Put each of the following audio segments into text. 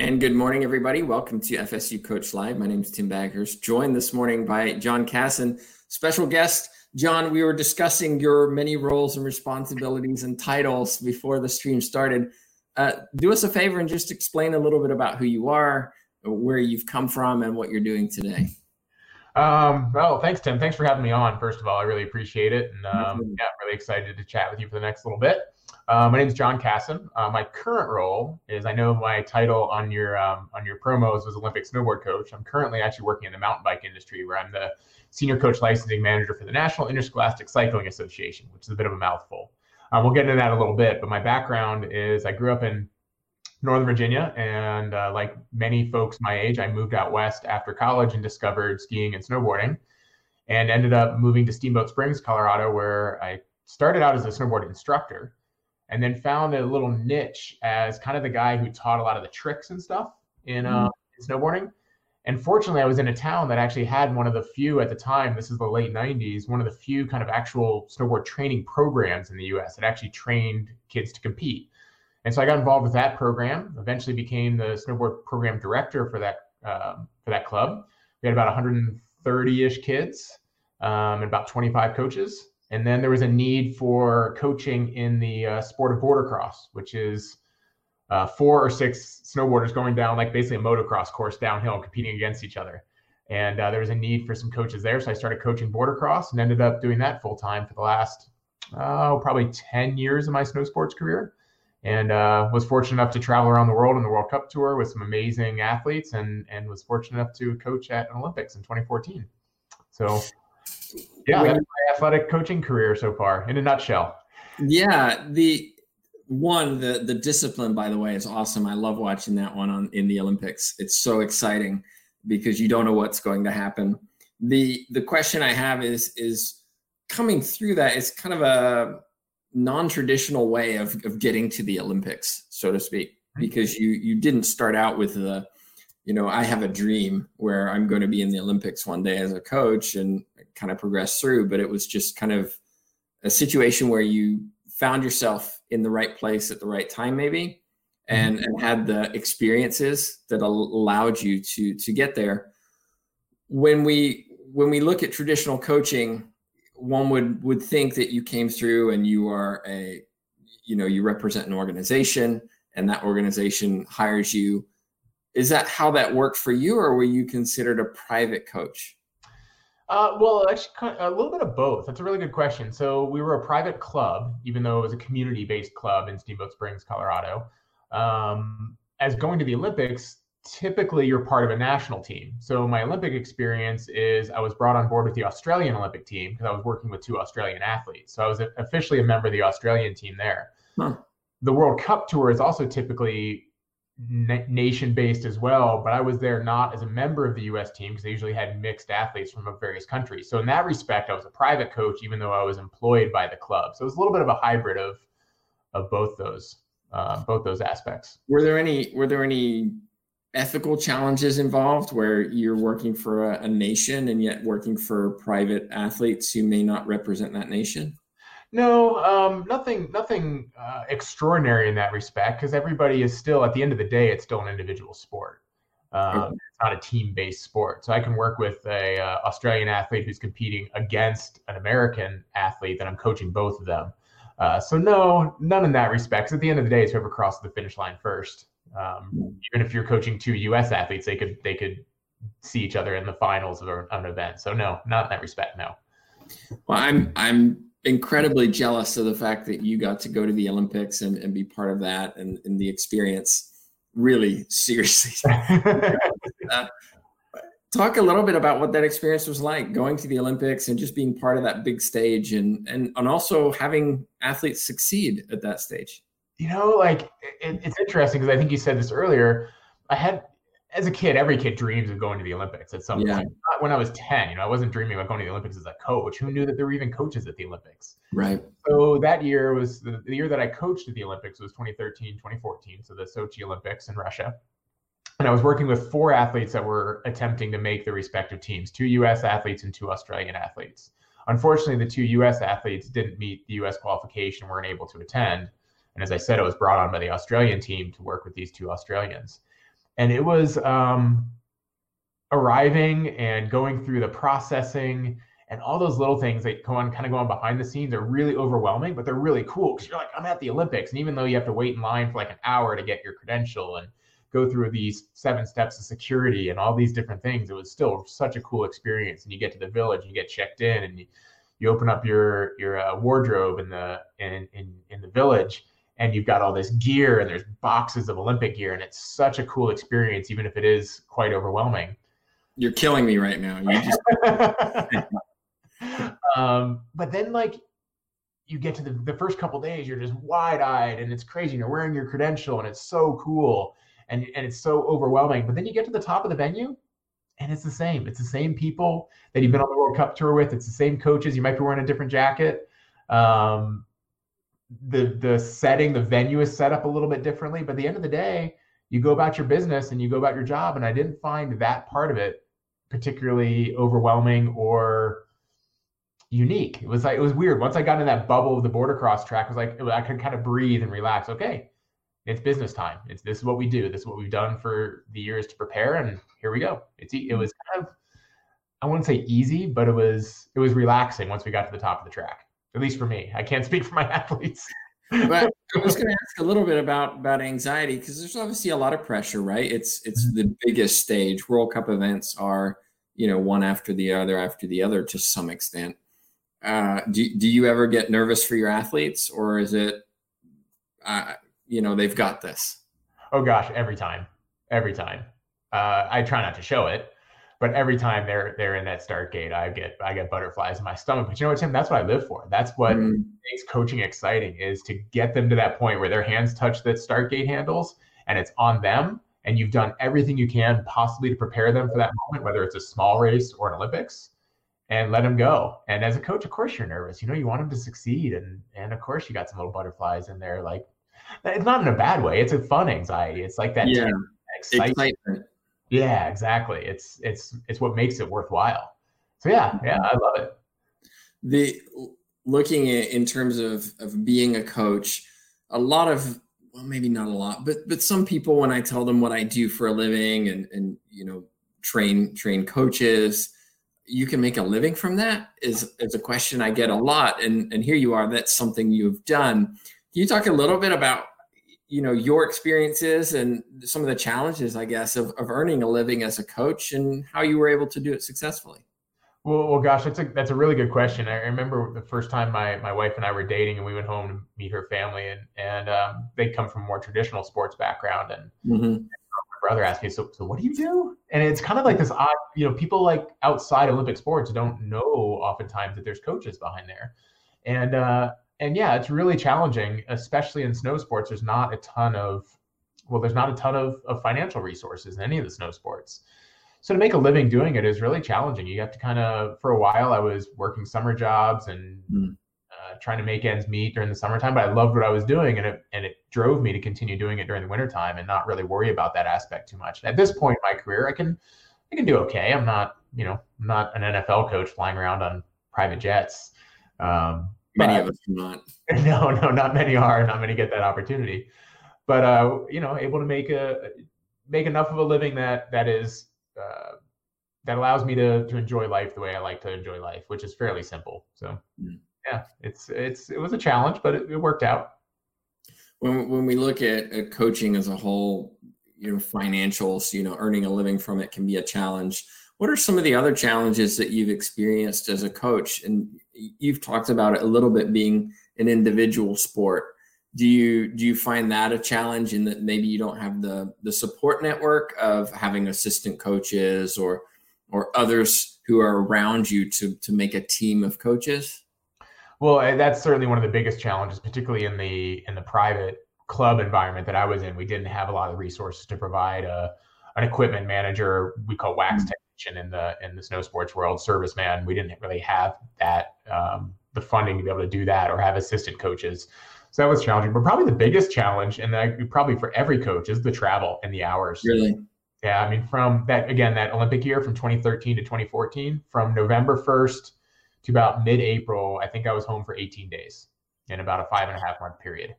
And good morning, everybody. Welcome to FSU Coach Live. My name is Tim Baggers, joined this morning by John Casson, special guest. John, we were discussing your many roles and responsibilities and titles before the stream started. Uh, do us a favor and just explain a little bit about who you are, where you've come from, and what you're doing today. Um, well, thanks, Tim. Thanks for having me on. First of all, I really appreciate it, and um, yeah, I'm really excited to chat with you for the next little bit. Uh, my name is John Casson. Uh, my current role is I know my title on your um, on your promos was Olympic snowboard coach. I'm currently actually working in the mountain bike industry where I'm the senior coach licensing manager for the National Interscholastic Cycling Association, which is a bit of a mouthful. Uh, we'll get into that a little bit, but my background is I grew up in Northern Virginia, and uh, like many folks my age, I moved out west after college and discovered skiing and snowboarding, and ended up moving to Steamboat Springs, Colorado, where I started out as a snowboard instructor and then found a little niche as kind of the guy who taught a lot of the tricks and stuff in, uh, mm-hmm. in snowboarding. And fortunately, I was in a town that actually had one of the few at the time. This is the late '90s. One of the few kind of actual snowboard training programs in the U.S. that actually trained kids to compete. And so I got involved with that program. Eventually, became the snowboard program director for that um, for that club. We had about 130-ish kids um, and about 25 coaches. And then there was a need for coaching in the uh, sport of boarder cross, which is uh, four or six snowboarders going down like basically a motocross course downhill, competing against each other. And uh, there was a need for some coaches there, so I started coaching boarder cross and ended up doing that full time for the last oh probably ten years of my snow sports career. And uh, was fortunate enough to travel around the world in the World Cup tour with some amazing athletes, and and was fortunate enough to coach at an Olympics in 2014. So yeah, my athletic coaching career so far in a nutshell. Yeah, the one the the discipline by the way is awesome. I love watching that one on in the Olympics. It's so exciting because you don't know what's going to happen. The the question I have is is coming through that it's kind of a non-traditional way of of getting to the Olympics, so to speak, mm-hmm. because you you didn't start out with the you know, I have a dream where I'm going to be in the Olympics one day as a coach and kind of progress through, but it was just kind of a situation where you found yourself in the right place at the right time, maybe, and, mm-hmm. and had the experiences that allowed you to to get there. When we when we look at traditional coaching, one would would think that you came through and you are a you know you represent an organization and that organization hires you is that how that worked for you, or were you considered a private coach? Uh, well, actually, a little bit of both. That's a really good question. So we were a private club, even though it was a community-based club in Steamboat Springs, Colorado. Um, as going to the Olympics, typically you're part of a national team. So my Olympic experience is I was brought on board with the Australian Olympic team because I was working with two Australian athletes. So I was officially a member of the Australian team there. Huh. The World Cup tour is also typically nation based as well, but I was there not as a member of the US team because they usually had mixed athletes from various countries. So in that respect, I was a private coach, even though I was employed by the club. So it was a little bit of a hybrid of of both those uh, both those aspects. Were there any were there any ethical challenges involved where you're working for a, a nation and yet working for private athletes who may not represent that nation? No, um, nothing, nothing uh, extraordinary in that respect. Because everybody is still, at the end of the day, it's still an individual sport. Um, okay. It's not a team-based sport. So I can work with a uh, Australian athlete who's competing against an American athlete that I'm coaching both of them. Uh, so no, none in that respect. At the end of the day, it's whoever crosses the finish line first. Um, even if you're coaching two U.S. athletes, they could they could see each other in the finals of an event. So no, not in that respect. No. Well, I'm I'm incredibly jealous of the fact that you got to go to the Olympics and, and be part of that and, and the experience. Really, seriously. uh, talk a little bit about what that experience was like going to the Olympics and just being part of that big stage and and, and also having athletes succeed at that stage. You know, like it, it's interesting because I think you said this earlier. I had as a kid, every kid dreams of going to the Olympics at some yeah. point. Not when I was 10, you know, I wasn't dreaming about going to the Olympics as a coach. Who knew that there were even coaches at the Olympics? Right. So that year was the, the year that I coached at the Olympics was 2013, 2014. So the Sochi Olympics in Russia. And I was working with four athletes that were attempting to make their respective teams, two US athletes and two Australian athletes. Unfortunately, the two US athletes didn't meet the US qualification, weren't able to attend. And as I said, I was brought on by the Australian team to work with these two Australians and it was um, arriving and going through the processing and all those little things that go on kind of go on behind the scenes are really overwhelming but they're really cool because you're like i'm at the olympics. And even though you have to wait in line for like an hour to get your credential and go through these seven steps of security and all these different things it was still such a cool experience. And you get to the village and you get checked in and you, you open up your your uh, wardrobe in the in, in in the village and you've got all this gear and there's boxes of olympic gear and it's such a cool experience even if it is quite overwhelming you're killing me right now. You just um, but then like you get to the, the first couple days, you're just wide eyed and it's crazy. You're wearing your credential and it's so cool and, and it's so overwhelming. But then you get to the top of the venue and it's the same. It's the same people that you've been on the World Cup tour with. It's the same coaches. You might be wearing a different jacket. Um, the the setting, the venue is set up a little bit differently. But at the end of the day, you go about your business and you go about your job. And I didn't find that part of it particularly overwhelming or unique. It was like it was weird. Once I got in that bubble of the boarder cross track, it was like I could kind of breathe and relax. Okay, it's business time. It's this is what we do. This is what we've done for the years to prepare, and here we go. It's it mm-hmm. was kind of I wouldn't say easy, but it was it was relaxing once we got to the top of the track. At least for me. I can't speak for my athletes. but I was going to ask a little bit about about anxiety because there's obviously a lot of pressure, right? It's it's mm-hmm. the biggest stage. World Cup events are you know one after the other after the other to some extent. Uh, do do you ever get nervous for your athletes, or is it, uh, you know, they've got this? Oh gosh, every time, every time. Uh, I try not to show it, but every time they're they're in that start gate, I get I get butterflies in my stomach. But you know what, Tim? That's what I live for. That's what mm. makes coaching exciting is to get them to that point where their hands touch the start gate handles and it's on them. And you've done everything you can possibly to prepare them for that moment, whether it's a small race or an Olympics, and let them go. And as a coach, of course, you're nervous. You know, you want them to succeed, and and of course, you got some little butterflies in there. Like, it's not in a bad way. It's a fun anxiety. It's like that yeah. excitement. excitement yeah, exactly. It's it's it's what makes it worthwhile. So yeah, yeah, mm-hmm. I love it. The looking at in terms of of being a coach, a lot of well, maybe not a lot, but but some people when I tell them what I do for a living and and you know train train coaches, you can make a living from that is is a question I get a lot. And and here you are, that's something you've done. Can you talk a little bit about you know your experiences and some of the challenges i guess of, of earning a living as a coach and how you were able to do it successfully? Well, well gosh that's a that's a really good question. I remember the first time my my wife and i were dating and we went home to meet her family and and um, they come from a more traditional sports background and, mm-hmm. and my brother asked me so, so what do you do? And it's kind of like this odd you know people like outside olympic sports don't know oftentimes that there's coaches behind there. And uh and yeah, it's really challenging, especially in snow sports. There's not a ton of, well, there's not a ton of, of financial resources in any of the snow sports. So to make a living doing it is really challenging. You have to kind of, for a while, I was working summer jobs and mm. uh, trying to make ends meet during the summertime, but I loved what I was doing and it, and it drove me to continue doing it during the wintertime and not really worry about that aspect too much. at this point in my career, I can, I can do okay. I'm not, you know, I'm not an NFL coach flying around on private jets. Um, Many but, of us do not. No, no, not many are. Not many get that opportunity. But uh, you know, able to make a make enough of a living that that is uh, that allows me to to enjoy life the way I like to enjoy life, which is fairly simple. So mm. yeah, it's it's it was a challenge, but it, it worked out. When when we look at, at coaching as a whole, you know, financials, you know, earning a living from it can be a challenge. What are some of the other challenges that you've experienced as a coach? And you've talked about it a little bit being an individual sport. Do you do you find that a challenge in that maybe you don't have the the support network of having assistant coaches or or others who are around you to to make a team of coaches? Well, eh, that's certainly one of the biggest challenges, particularly in the in the private club environment that I was in. We didn't have a lot of resources to provide a an equipment manager we call wax hmm. Mm-hmm in the in the snow sports world, serviceman. We didn't really have that um, the funding to be able to do that or have assistant coaches. So that was challenging. But probably the biggest challenge, and that probably for every coach, is the travel and the hours. Really? Yeah, I mean, from that again, that Olympic year from 2013 to 2014, from November 1st to about mid-April, I think I was home for 18 days in about a five and a half month period.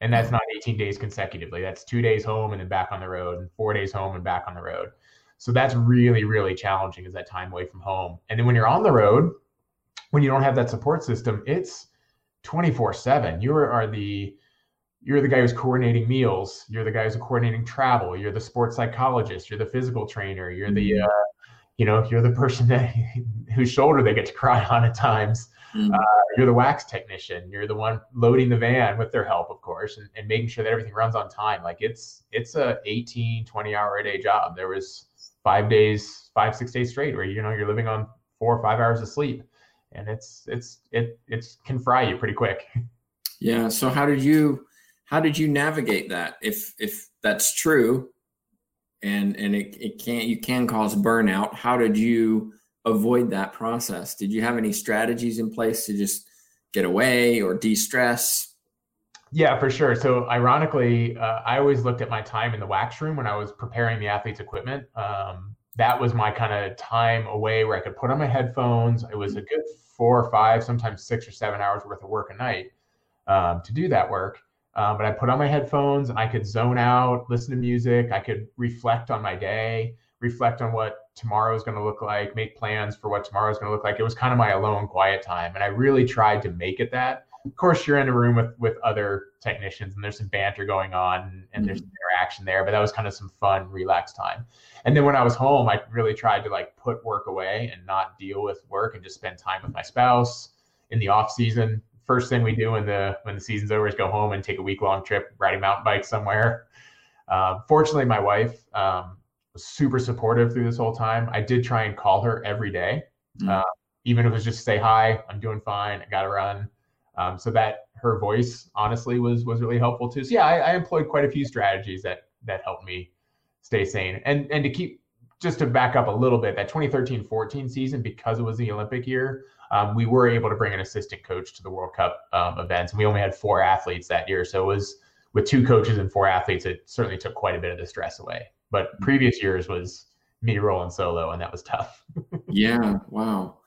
And that's not 18 days consecutively. That's two days home and then back on the road, and four days home and back on the road. So that's really, really challenging is that time away from home. And then when you're on the road, when you don't have that support system, it's 24 7. You are the you're the guy who's coordinating meals. You're the guy who's coordinating travel. You're the sports psychologist. You're the physical trainer. You're the, mm-hmm. uh, you know, you're the person that whose shoulder they get to cry on at times. Mm-hmm. Uh, you're the wax technician. You're the one loading the van with their help, of course, and, and making sure that everything runs on time. Like it's it's a 18, 20 hour a day job. There was five days, five six days straight where you know you're living on four or five hours of sleep, and it's it's it it's can fry you pretty quick. Yeah. So how did you how did you navigate that? If if that's true, and and it, it can't you can cause burnout. How did you avoid that process? Did you have any strategies in place to just get away or de-stress? Yeah, for sure. So, ironically, uh, I always looked at my time in the wax room when I was preparing the athlete's equipment. Um, that was my kind of time away where I could put on my headphones. It was a good four or five, sometimes six or seven hours worth of work a night um, to do that work. Um, but I put on my headphones and I could zone out, listen to music. I could reflect on my day, reflect on what tomorrow is going to look like, make plans for what tomorrow is going to look like. It was kind of my alone, quiet time, and I really tried to make it that of course you're in a room with with other technicians and there's some banter going on and, there's some mm-hmm. interaction there but that was kind of some fun relaxed time. And then when i was home i really tried to like put work away and not deal with work and just spend time with my spouse in the off season. First thing we do when the when the season's over is go home and take a week long trip riding mountain bike somewhere. Uh, fortunately my wife um, was super supportive through this whole time. I did try and call her every day. Mm-hmm. uh, even if it was just to say hi i'm doing fine. I gotta run um, so that her voice honestly was was really helpful too. So yeah, I, I employed quite a few strategies that that helped me stay sane. And and to keep just to back up a little bit, that 2013-14 season, because it was the Olympic year, um, we were able to bring an assistant coach to the World Cup um, events, and we only had four athletes that year. So it was with two coaches and four athletes, it certainly took quite a bit of the stress away. But mm-hmm. previous years was me rolling solo, and that was tough. yeah, wow.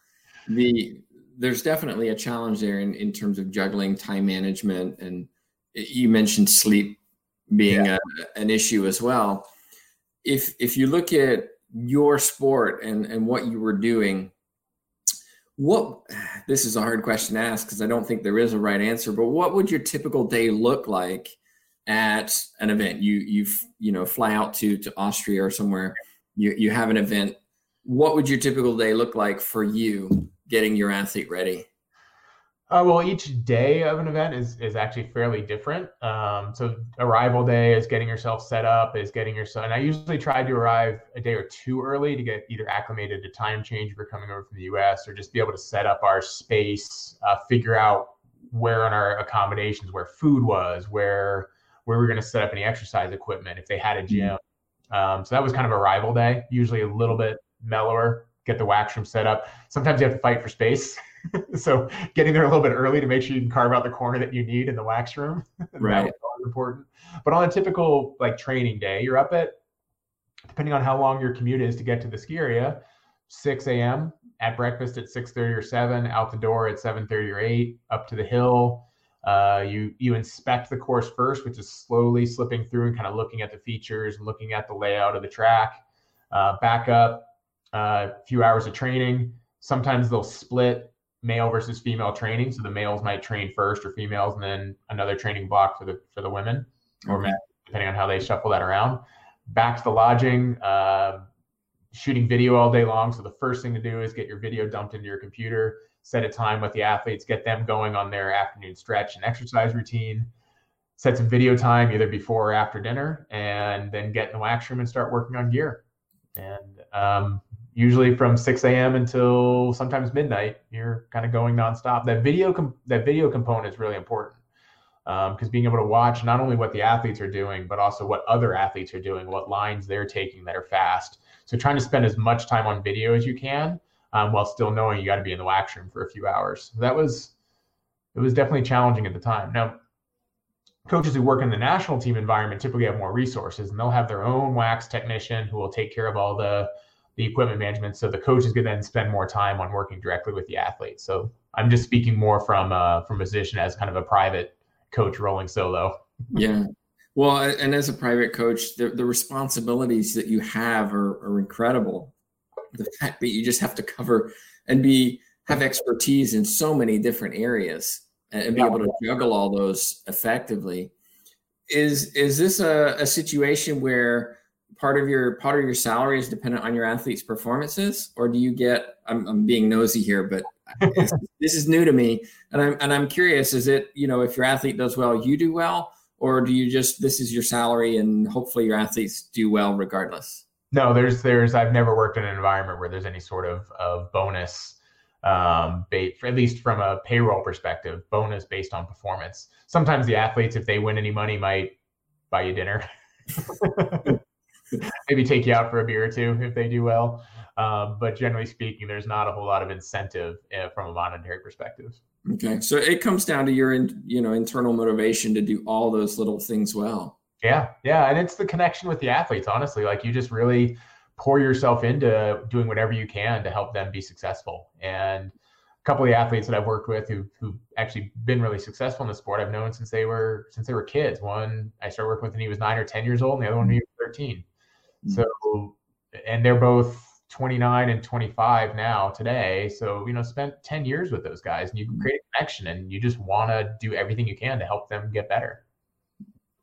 The there's definitely a challenge there in, in terms of juggling time management and you mentioned sleep being yeah. a, an issue as well. If if you look at your sport and and what you were doing what this is a hard question to ask because i don't think there is a right answer but what would your typical day look like at an event? You you you know fly out to to austria or somewhere you you have an event. What would your typical day look like for you getting your athlete ready? Uh, well, each day of an event is is actually fairly different. Um, so arrival day is getting yourself set up, is getting yourself. And I usually try to arrive a day or two early to get either acclimated to time change if you're coming over from the U.S. or just be able to set up our space, uh, figure out where on our accommodations, where food was, where where we're going to set up any exercise equipment if they had a gym. Um, so that was kind of arrival day. Usually a little bit mellower get the wax room set up. Sometimes you have to fight for space. so getting there a little bit early to make sure you can carve out the corner that you need in the wax room. right. important. But on a typical like training day, you're up at depending on how long your commute is to get to the ski area, 6 a.m. at breakfast at 6:30 or 7, out the door at 7:30 or 8, up to the hill. Uh, you you inspect the course first, which is slowly slipping through and kind of looking at the features and looking at the layout of the track. Uh, back up, a few hours of training. Sometimes they'll split male versus female training, so the males might train first or females, and then another training block for the for the women or men, depending on how they shuffle that around. Back to the lodging, uh, shooting video all day long. So the first thing to do is get your video dumped into your computer, set a time with the athletes, get them going on their afternoon stretch and exercise routine. Set some video time either before or after dinner, and then get in the wax room and start working on gear. And um, usually from 6 a.m. until sometimes midnight. You're kind of going nonstop. That video com- that video component is really important because um, being able to watch not only what the athletes are doing, but also what other athletes are doing, what lines they're taking that are fast. So trying to spend as much time on video as you can um, while still knowing you got to be in the wax room for a few hours. That was it was definitely challenging at the time. Now coaches who work in the national team environment typically have more resources and they'll have their own wax technician who will take care of all the the equipment management. So the coaches can then spend more time on working directly with the athletes. So I'm just speaking more from uh, from a position as kind of a private coach rolling solo. yeah. Well, and as a private coach, the, the responsibilities that you have are, are incredible. The fact that you just have to cover and be have expertise in so many different areas and be able to juggle all those effectively. Is is this a, a situation where part of your part of your salary is dependent on your athletes' performances, or do you get? I'm, I'm being nosy here, but this is new to me, and I'm and I'm curious. Is it you know if your athlete does well, you do well, or do you just this is your salary and hopefully your athletes do well regardless? No, there's there's I've never worked in an environment where there's any sort of of bonus um, at least from a payroll perspective, bonus based on performance. Sometimes the athletes, if they win any money, might buy you dinner, maybe take you out for a beer or two if they do well. Um, but generally speaking, there's not a whole lot of incentive uh, from a monetary perspective. Okay, so it comes down to your, in, you know, internal motivation to do all those little things well. Yeah, yeah, and it's the connection with the athletes. Honestly, like you just really pour yourself into doing whatever you can to help them be successful. And a couple of the athletes that I've worked with who who've actually been really successful in the sport, I've known since they were since they were kids. One I started working with when he was nine or ten years old, and the other one when he was 13. Mm-hmm. So, and they're both 29 and 25 now today. So, you know, spent 10 years with those guys and you create a connection and you just want to do everything you can to help them get better.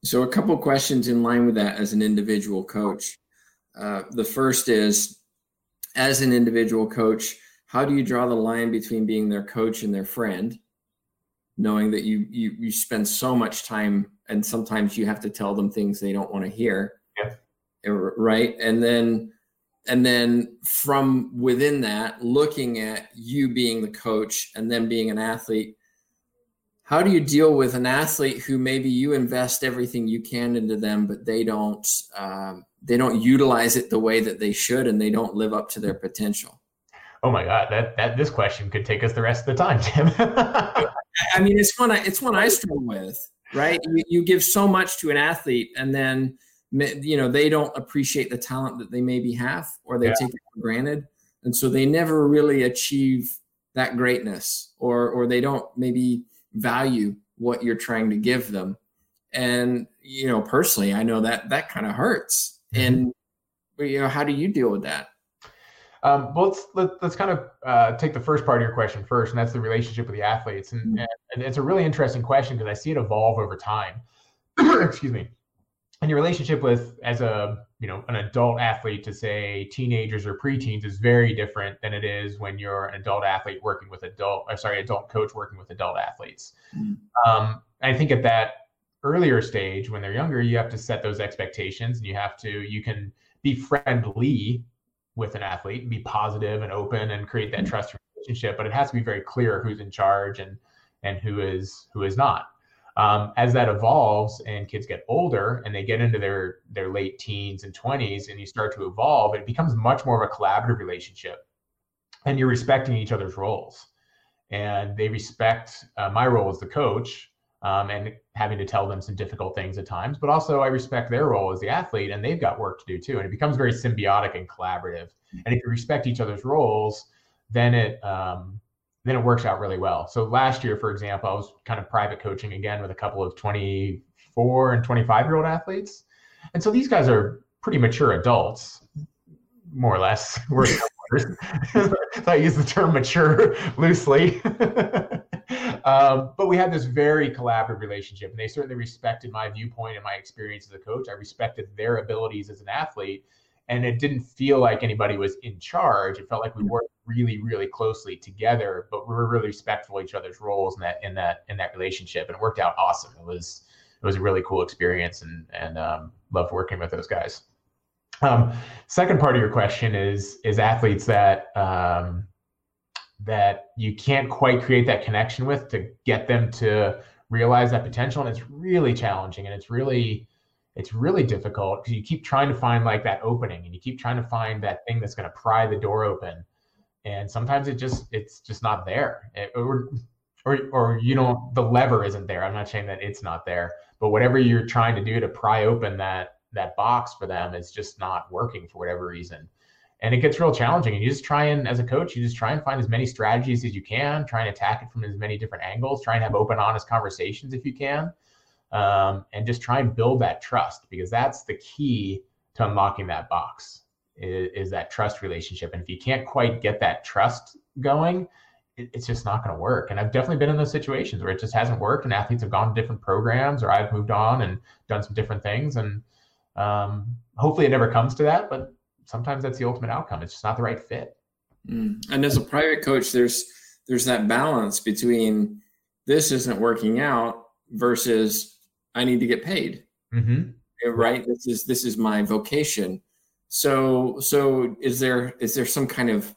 So, a couple questions in line with that as an individual coach. Uh, the first is as an individual coach, how do you draw the line between being their coach and their friend? Knowing that you you you spend so much time and sometimes you have to tell them things they don't want to hear. Yeah. Right. And then and then from within that, looking at you being the coach and then being an athlete, how do you deal with an athlete who maybe you invest everything you can into them, but they don't um, they don't utilize it the way that they should and they don't live up to their potential? Oh my god that that this question could take us the rest of the time tim. I mean it's one I, it's one i struggle with right? You, you give so much to an athlete and then you know they don't appreciate the talent that they maybe have or they yeah. take it for granted and so they never really achieve that greatness or or they don't maybe value what you're trying to give them and you know personally i know that that kind of hurts and you know, how do you deal with that? Um, well, let's let, us let us kind of uh, take the first part of your question first, and that's the relationship with the athletes. And, mm-hmm. and, and it's a really interesting question because I see it evolve over time. Excuse me. And your relationship with as a you know an adult athlete to say teenagers or preteens is very different than it is when you're an adult athlete working with adult or sorry adult coach working with adult athletes. Mm-hmm. Um, I think at that earlier stage when they're younger you have to set those expectations and you have to you can be friendly with an athlete and be positive and open and create that mm-hmm. trust relationship but it has to be very clear who's in charge and and who is who is not um, as that evolves and kids get older and they get into their their late teens and 20s and you start to evolve it becomes much more of a collaborative relationship and you're respecting each other's roles and they respect uh, my role as the coach um, and having to tell them some difficult things at times. But also, I respect their role as the athlete, and they've got work to do too. And it becomes very symbiotic and collaborative. And if you respect each other's roles, then it um, then it works out really well. So last year, for example, I was kind of private coaching again with a couple of 24 and 25 year old athletes, and so these guys are pretty mature adults, more or less. I use the term mature loosely. um, but we had this very collaborative relationship, and they certainly respected my viewpoint and my experience as a coach. I respected their abilities as an athlete, and it didn't feel like anybody was in charge. It felt like we mm-hmm. worked really, really closely together, but we were really respectful of each other's roles in that in that in that relationship, and it worked out awesome. It was it was a really cool experience, and and um, loved working with those guys. Um, second part of your question is is athletes that um, that you can't quite create that connection with to get them to realize that potential and it's really challenging and it's really it's really difficult because you keep trying to find like that opening and you keep trying to find that thing that's going to pry the door open and sometimes it just it's just not there it, or, or or you know the lever isn't there i'm not saying that it's not there but whatever you're trying to do to pry open that that box for them is just not working for whatever reason and it gets real challenging. And you just try and, as a coach, you just try and find as many strategies as you can, try and attack it from as many different angles, try and have open, honest conversations if you can. um, and just try and build that trust because that's the key to unlocking that box is, is that trust relationship. And if you can't quite get that trust going, it, it's just not going to work. And I've definitely been in those situations where it just hasn't worked, and athletes have gone to different programs, or I've moved on and done some different things. And um, hopefully, it never comes to that. But sometimes that's the ultimate outcome. It's just not the right fit. Mm. And as a private coach, there's there's that balance between this isn't working out versus I need to get paid. Mm-hmm. Right. This is this is my vocation. So so is there is there some kind of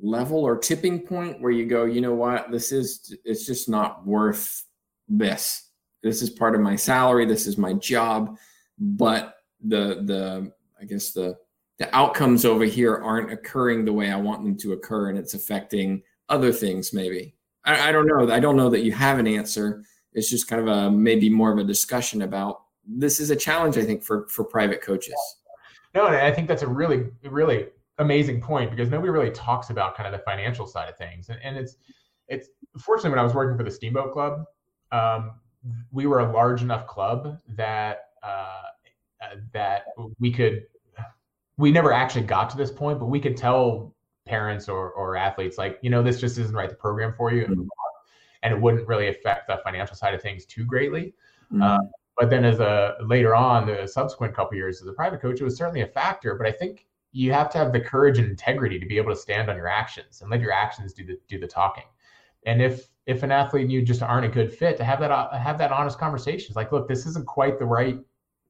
level or tipping point where you go, you know what, this is it's just not worth this. This is part of my salary. This is my job, but the the I guess the the outcomes over here aren't occurring the way I want them to occur, and it's affecting other things. Maybe I, I don't know. I don't know that you have an answer. It's just kind of a maybe more of a discussion about this is a challenge. I think for for private coaches. No, and I think that's a really really amazing point because nobody really talks about kind of the financial side of things. And, and it's it's fortunately when I was working for the Steamboat Club, um, we were a large enough club that uh, uh, that we could we never actually got to this point, but we could tell parents or, or athletes like you know this just isn't right the program for you mm-hmm. and it wouldn't really affect the financial side of things too greatly mm-hmm. uh, but then as a later on the subsequent couple years as a private coach it was certainly a factor but i think you have to have the courage and integrity to be able to stand on your actions and let your actions do the do the talking. And if if an athlete and you just aren't a good fit, to have that have that honest conversation. It's like, look, this isn't quite the right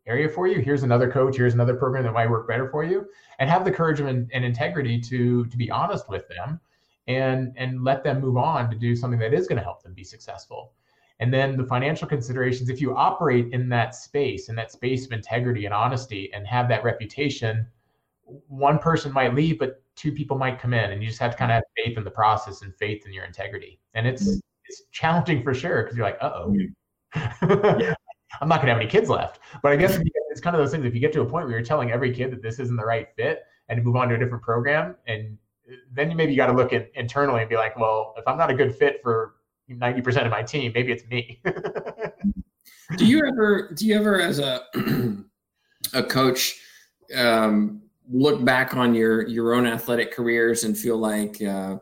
area for you. Here's another coach. Here's another program that might work better for you. And have the courage and, and integrity to to be honest with them, and and let them move on to do something that is going to help them be successful. And then the financial considerations, if you operate in that space, in that space of integrity and honesty, and have that reputation one person might leave, but two people might come in, and you just have to kind of have faith in the process and faith in your integrity. And it's mm-hmm. it's challenging for sure because you're like, uh oh, yeah. I'm not gonna have any kids left. But I guess it's kind of those things. If you get to a point where you're telling every kid that this isn't the right fit and to move on to a different program, and then you maybe got to look at internally and be like, well, if I'm not a good fit for 90% of my team, maybe it's me. do you ever, do you ever, as a a coach, um, look back on your your own athletic careers and feel like uh,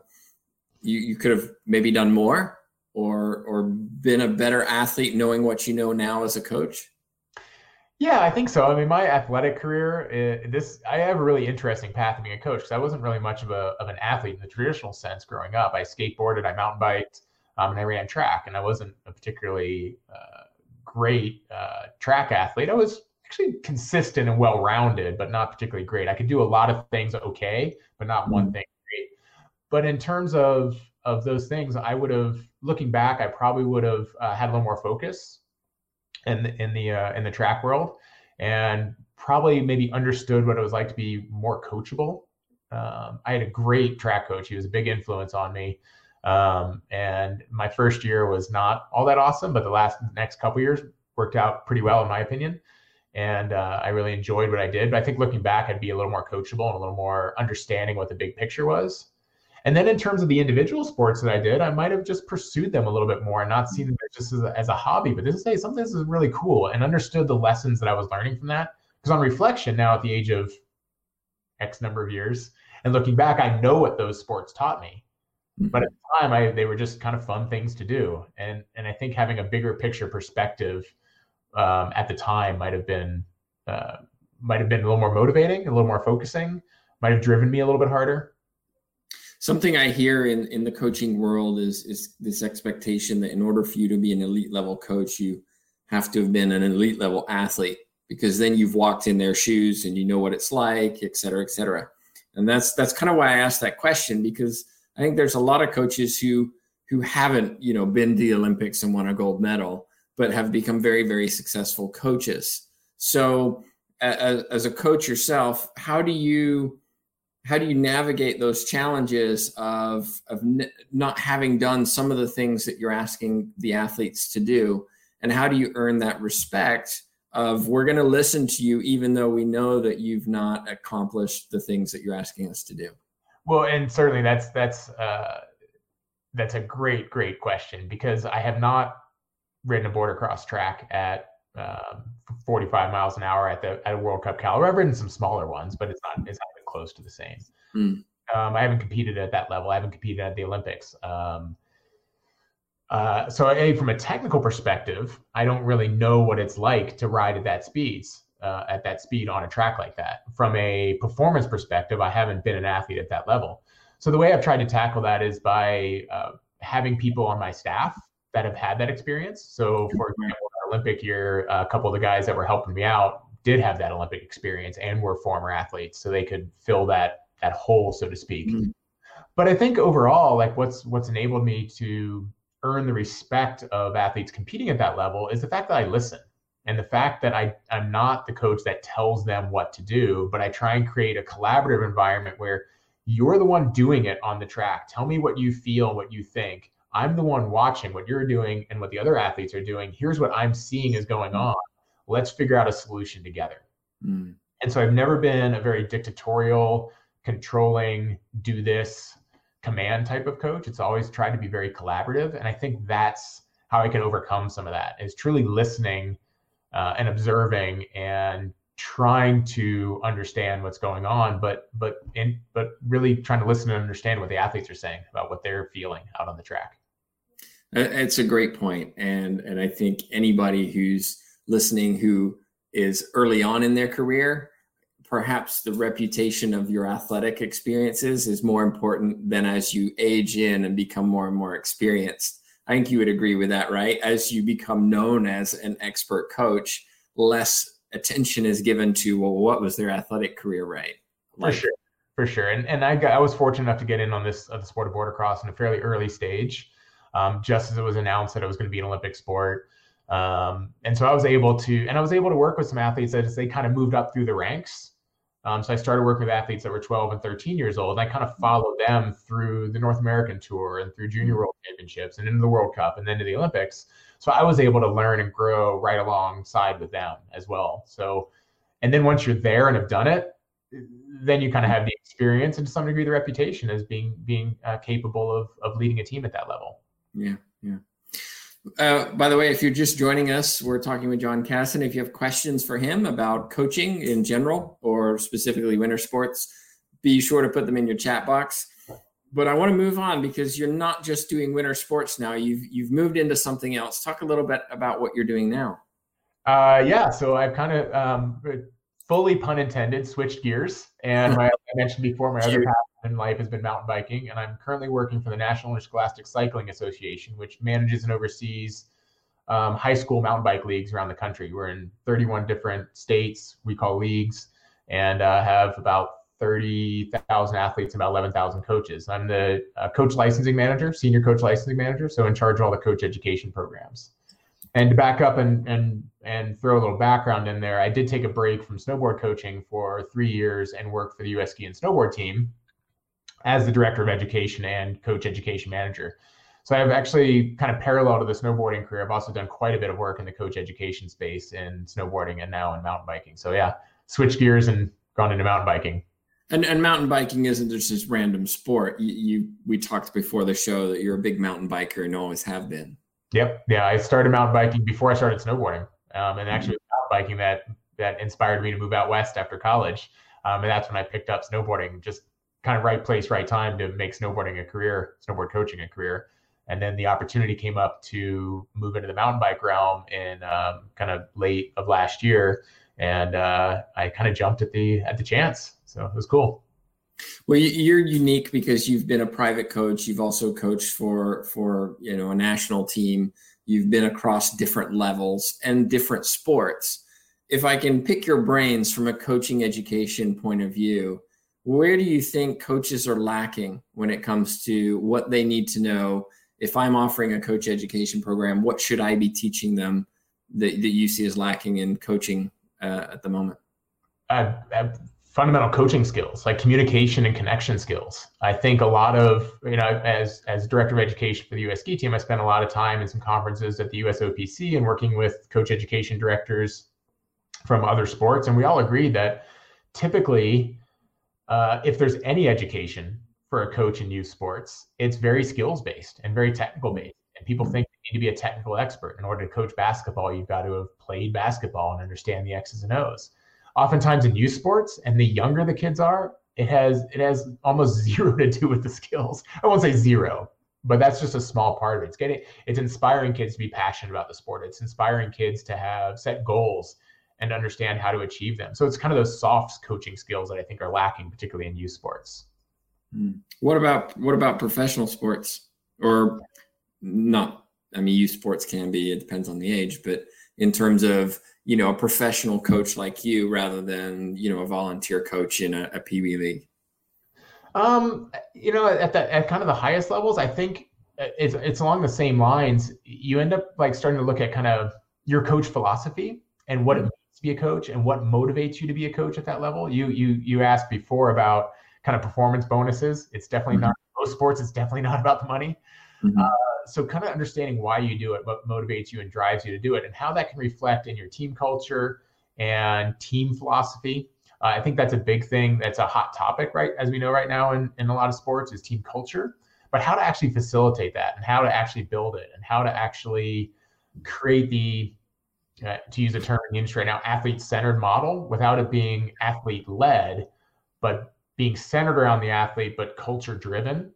you you could have maybe done more or or been a better athlete knowing what you know now as a coach? Yeah, I think so. I mean, my athletic career, eh, this I have a really interesting path to being a coach because I wasn't really much of a of an athlete in the traditional sense growing up. I skateboarded, I mountain biked, um, and I ran track, and I wasn't a particularly uh, great uh, track athlete. I was actually consistent and well rounded, but not particularly great. I could do a lot of things okay, but not one mm-hmm. thing great. But in terms of of those things, I would have looking back, I probably would have uh, had a little more focus in the, in the uh, in the track world, and probably maybe understood what it was like to be more coachable. Um, I had a great track coach; he was a big influence on me. Um, and my first year was not all that awesome, but the last next couple years worked out pretty well, in my opinion and uh, I really enjoyed what I did. But I think looking back, I'd be a little more coachable and a little more understanding what the big picture was. And then in terms of the individual sports that I did, I might have just pursued them a little bit more and not seen them just as a, as a hobby, but this is hey, something this is really cool and understood the lessons that I was learning from that. Because on reflection, now at the age of X number of years, and looking back, I know what those sports taught me. But at the time, I they were just kind of fun things to do, and and I think having a bigger picture perspective um, at the time might have been uh, might have been a little more motivating, a little more focusing, might have driven me a little bit harder. Something I hear in in the coaching world is is this expectation that in order for you to be an elite level coach, you have to have been an elite level athlete because then you've walked in their shoes and you know what it's like, et cetera, et cetera. And that's that's kind of why I asked that question because I think there's a lot of coaches who who haven't you know been to the Olympics and won a gold medal but have become very, very successful coaches. So, as, as a coach yourself, how do you how do you navigate those challenges of of n- not having done some of the things that you're asking the athletes to do, and how do you earn that respect? Of we're going to listen to you even though we know that you've not accomplished the things that you're asking us to do. Well, and certainly that's that's uh, that's a great great question because I have not ridden a boarder cross track at um, 45 miles an hour at the at a World Cup caliber. I've ridden some smaller ones, but it's not it's not even close to the same. Mm. Um, I haven't competed at that level. I haven't competed at the Olympics. Um, uh, so, a, from a technical perspective, I don't really know what it's like to ride at that speeds uh, at that speed on a track like that. From a performance perspective, I haven't been an athlete at that level. So the way I've tried to tackle that is by uh, having people on my staff that have had that experience. So, for example, Olympic year, a couple of the guys that were helping me out did have that Olympic experience and were former athletes, so they could fill that that hole, so to speak. Mm-hmm. But I think overall, like what's what's enabled me to earn the respect of athletes competing at that level is the fact that I listen and the fact that I, I'm not the coach that tells them what to do, but I try and create a collaborative environment where you're the one doing it on the track. Tell me what you feel, what you think. I'm the one watching what you're doing and what the other athletes are doing. Here's what I'm seeing is going on. Let's figure out a solution together. Mm. And so I've never been a very dictatorial, controlling, do this command type of coach. It's always tried to be very collaborative. And I think that's how I can overcome some of that is truly listening uh, and observing and trying to understand what's going on, but but in but really trying to listen and understand what the athletes are saying about what they're feeling out on the track. It's a great point, and and I think anybody who's listening who is early on in their career perhaps the reputation of your athletic experiences is more important than as you age in and become more and more experienced. I think you would agree with that, right? As you become known as an expert coach, less attention is given to well, what was their athletic career, right? Like, for sure, for sure. And and I got, I was fortunate enough to get in on this uh, the sport of boarder cross in a fairly early stage, um, just as it was announced that it was going to be an Olympic sport. Um, and so I was able to, and I was able to work with some athletes as they kind of moved up through the ranks um, so I started working with athletes that were 12 and 13 years old. And I kind of followed them through the North American Tour and through Junior World Championships and into the World Cup and then to the Olympics. So I was able to learn and grow right alongside with them as well. So, and then once you're there and have done it, then you kind of have the experience and to some degree the reputation as being being uh, capable of of leading a team at that level. Yeah, yeah. Uh, by the way, if you're just joining us, we're talking with John Casson. If you have questions for him about coaching in general or specifically winter sports, be sure to put them in your chat box. But I want to move on because you're not just doing winter sports now. You've you've moved into something else. Talk a little bit about what you're doing now. Uh, yeah, so I've kind of um, fully pun intended switched gears, and my, I mentioned before my other path in life has been mountain biking, and I'm currently working for the National Interscholastic Cycling Association, which manages and oversees um, high school mountain bike leagues around the country. We're in 31 different states, we call leagues, and uh, have about 30,000 athletes and about 11,000 coaches. I'm the uh, coach licensing manager, senior coach licensing manager, so in charge of all the coach education programs. And to back up and and and throw a little background in there, I did take a break from snowboard coaching for three years and work for the US ski and snowboard team as the director of education and coach education manager. So I've actually kind of parallel to the snowboarding career. I've also done quite a bit of work in the coach education space in snowboarding and now in mountain biking. So yeah, switch gears and gone into mountain biking. And, and mountain biking isn't just this random sport. You, you we talked before the show that you're a big mountain biker and always have been. Yep. Yeah, I started mountain biking before I started snowboarding, um, and actually mm-hmm. mountain biking that that inspired me to move out west after college. Um, and that's when I picked up snowboarding. Just kind of right place, right time to make snowboarding a career, snowboard coaching a career. And then the opportunity came up to move into the mountain bike realm in um, kind of late of last year, and uh, I kind of jumped at the at the chance. So it was cool. Well, you're unique because you've been a private coach. You've also coached for for you know a national team. You've been across different levels and different sports. If I can pick your brains from a coaching education point of view, where do you think coaches are lacking when it comes to what they need to know? If i'm offering a coach education program what should i be teaching them that, that you see as lacking in coaching uh, at the moment? Uh, uh, fundamental coaching skills like communication and connection skills. I think a lot of you know as as director of education for the us ski team i spent a lot of time in some conferences at the USOPC and working with coach education directors from other sports. And we all agreed that typically uh, if there's any education for a coach in youth sports, it's very skills based and very technical based. And people think you need to be a technical expert. In order to coach basketball, you've got to have played basketball and understand the X's and O's. Oftentimes in youth sports, and the younger the kids are, it has it has almost zero to do with the skills. I won't say zero, but that's just a small part of it. It's getting it's inspiring kids to be passionate about the sport. It's inspiring kids to have set goals and understand how to achieve them. So it's kind of those soft coaching skills that I think are lacking, particularly in youth sports. Hmm. What about what about professional sports or not? I mean, youth sports can be. It depends on the age, but in terms of you know a professional coach like you rather than you know a volunteer coach in a, a PB league. Um, you know, at the at kind of the highest levels, I think it's it's along the same lines. You end up like starting to look at kind of your coach philosophy and what it means to be a coach and what motivates you to be a coach at that level. You you you asked before about kind of performance bonuses. It's definitely mm-hmm. not most sports. It's definitely not about the money. Mm-hmm. Uh, so kind of understanding why you do it, what motivates you and drives you to do it, and how that can reflect in your team culture and team philosophy. Uh, I think that's a big thing. That's a hot topic, right? As we know right now in, in a lot of sports is team culture, but how to actually facilitate that and how to actually build it and how to actually create the, uh, to use a term in the industry right now, athlete centered model without it being athlete led, but being centered around the athlete, but culture driven.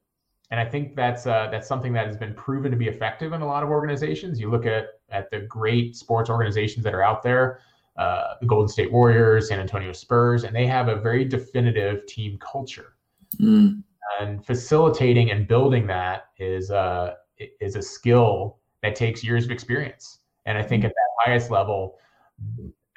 And I think that's uh, that's something that has been proven to be effective in a lot of organizations. You look at at the great sports organizations that are out there, uh, the Golden State Warriors, San Antonio Spurs, and they have a very definitive team culture. Mm. And facilitating and building that is uh, is a skill that takes years of experience. And I think at that highest level,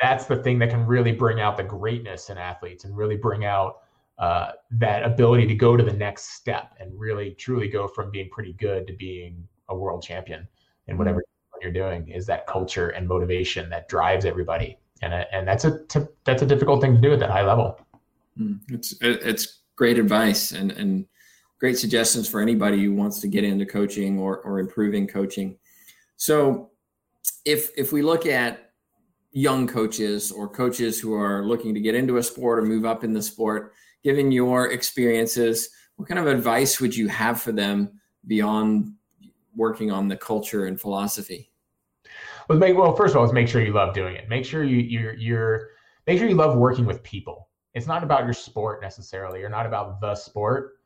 that's the thing that can really bring out the greatness in athletes and really bring out uh, that ability to go to the next step and really truly go from being pretty good to being a world champion in mm-hmm. whatever you're doing is that culture and motivation that drives everybody. And uh, and that's a that's a difficult thing to do at that high level. Mm, it's it's great advice and and great suggestions for anybody who wants to get into coaching or or improving coaching. So if if we look at young coaches or coaches who are looking to get into a sport or move up in the sport given your experiences, what kind of advice would you have for them beyond working on the culture and philosophy? Well, make, well, first of all, let's make sure you love doing it. Make sure you you're you're make sure you love working with people. It's not about your sport necessarily. You're not about the sport,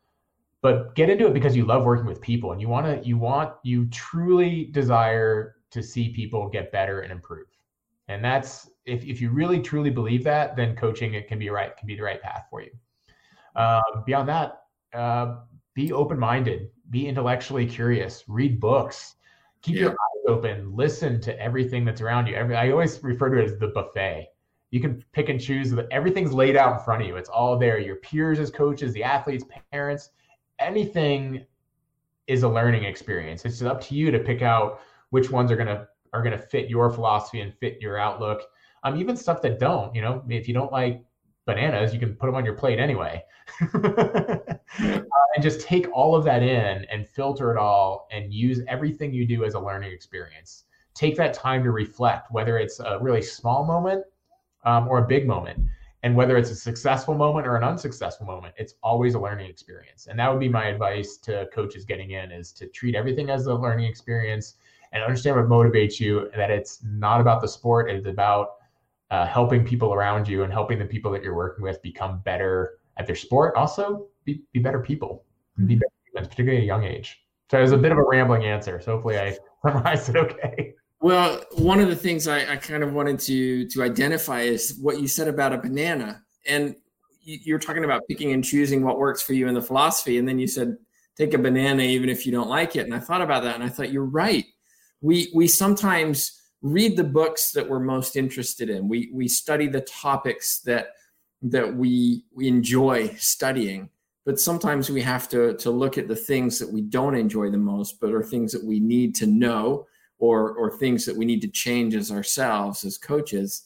but get into it because you love working with people and you want to you want you truly desire to see people get better and improve. And that's if, if you really truly believe that, then coaching it can be right can be the right path for you. Uh, beyond that, uh, be open minded, be intellectually curious, read books, keep yeah. your eyes open, listen to everything that's around you. Every, I always refer to it as the buffet. You can pick and choose. Everything's laid out in front of you. It's all there. Your peers as coaches, the athletes, parents, anything is a learning experience. It's up to you to pick out which ones are gonna are gonna fit your philosophy and fit your outlook. Um, even stuff that don't. You know, if you don't like bananas, you can put them on your plate anyway. uh, and just take all of that in and filter it all and use everything you do as a learning experience. Take that time to reflect, whether it's a really small moment um, or a big moment. And whether it's a successful moment or an unsuccessful moment, it's always a learning experience. And that would be my advice to coaches getting in is to treat everything as a learning experience and understand what motivates you, and that it's not about the sport, it's about uh, helping people around you and helping the people that you're working with become better at their sport. Also, be, be better people, be mm-hmm. better humans, particularly at a young age. So it was a bit of a rambling answer. So hopefully I summarized it okay. Well, one of the things I, I kind of wanted to to identify is what you said about a banana, and you're talking about picking and choosing what works for you in the philosophy, and then you said take a banana even if you don't like it. And I thought about that, and I thought you're right. We we sometimes read the books that we're most interested in. We we study the topics that that we, we enjoy studying. But sometimes we have to to look at the things that we don't enjoy the most, but are things that we need to know or or things that we need to change as ourselves as coaches.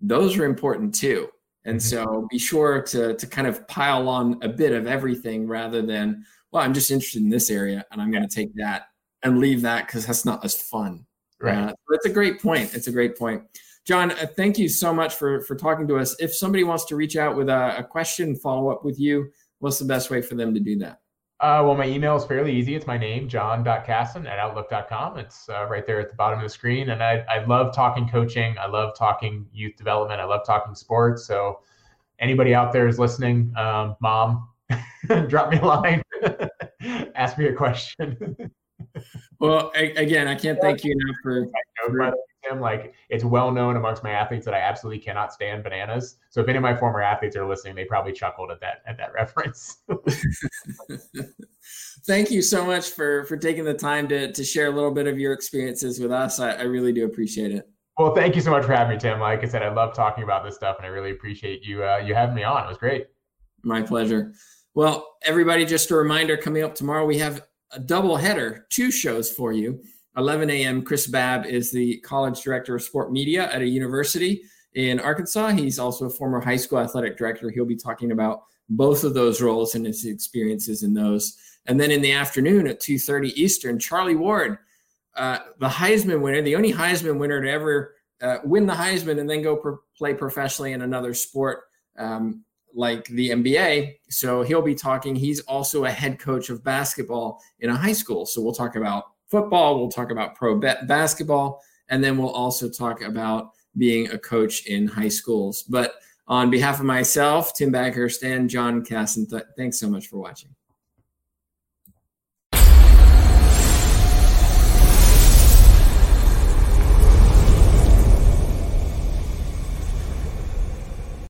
Those are important too. And mm-hmm. so be sure to to kind of pile on a bit of everything rather than, well, I'm just interested in this area and I'm going to take that and leave that because that's not as fun. Right. Uh, that's a great point. It's a great point. John, uh, thank you so much for for talking to us. If somebody wants to reach out with a, a question, follow up with you, what's the best way for them to do that? Uh, well, my email is fairly easy. It's my name, john.casson at outlook.com. It's uh, right there at the bottom of the screen. And I, I love talking coaching. I love talking youth development. I love talking sports. So anybody out there is listening, um, mom, drop me a line, ask me a question. well, a- again, I can't thank you enough for. for Tim, like it's well known amongst my athletes that I absolutely cannot stand bananas. So if any of my former athletes are listening, they probably chuckled at that at that reference. Thank you so much for for taking the time to to share a little bit of your experiences with us. I, I really do appreciate it. Well, thank you so much for having me, Tim. Like I said, I love talking about this stuff, and I really appreciate you uh, you having me on. It was great. My pleasure. Well, everybody, just a reminder: coming up tomorrow, we have a double header, two shows for you. 11 a.m. Chris Babb is the college director of sport media at a university in Arkansas. He's also a former high school athletic director. He'll be talking about both of those roles and his experiences in those. And then in the afternoon at 2:30 Eastern, Charlie Ward, uh, the Heisman winner, the only Heisman winner to ever uh, win the Heisman and then go pro- play professionally in another sport um, like the NBA. So he'll be talking. He's also a head coach of basketball in a high school. So we'll talk about football, we'll talk about pro basketball, and then we'll also talk about being a coach in high schools. But on behalf of myself, Tim Backhurst, and John Casson, th- thanks so much for watching.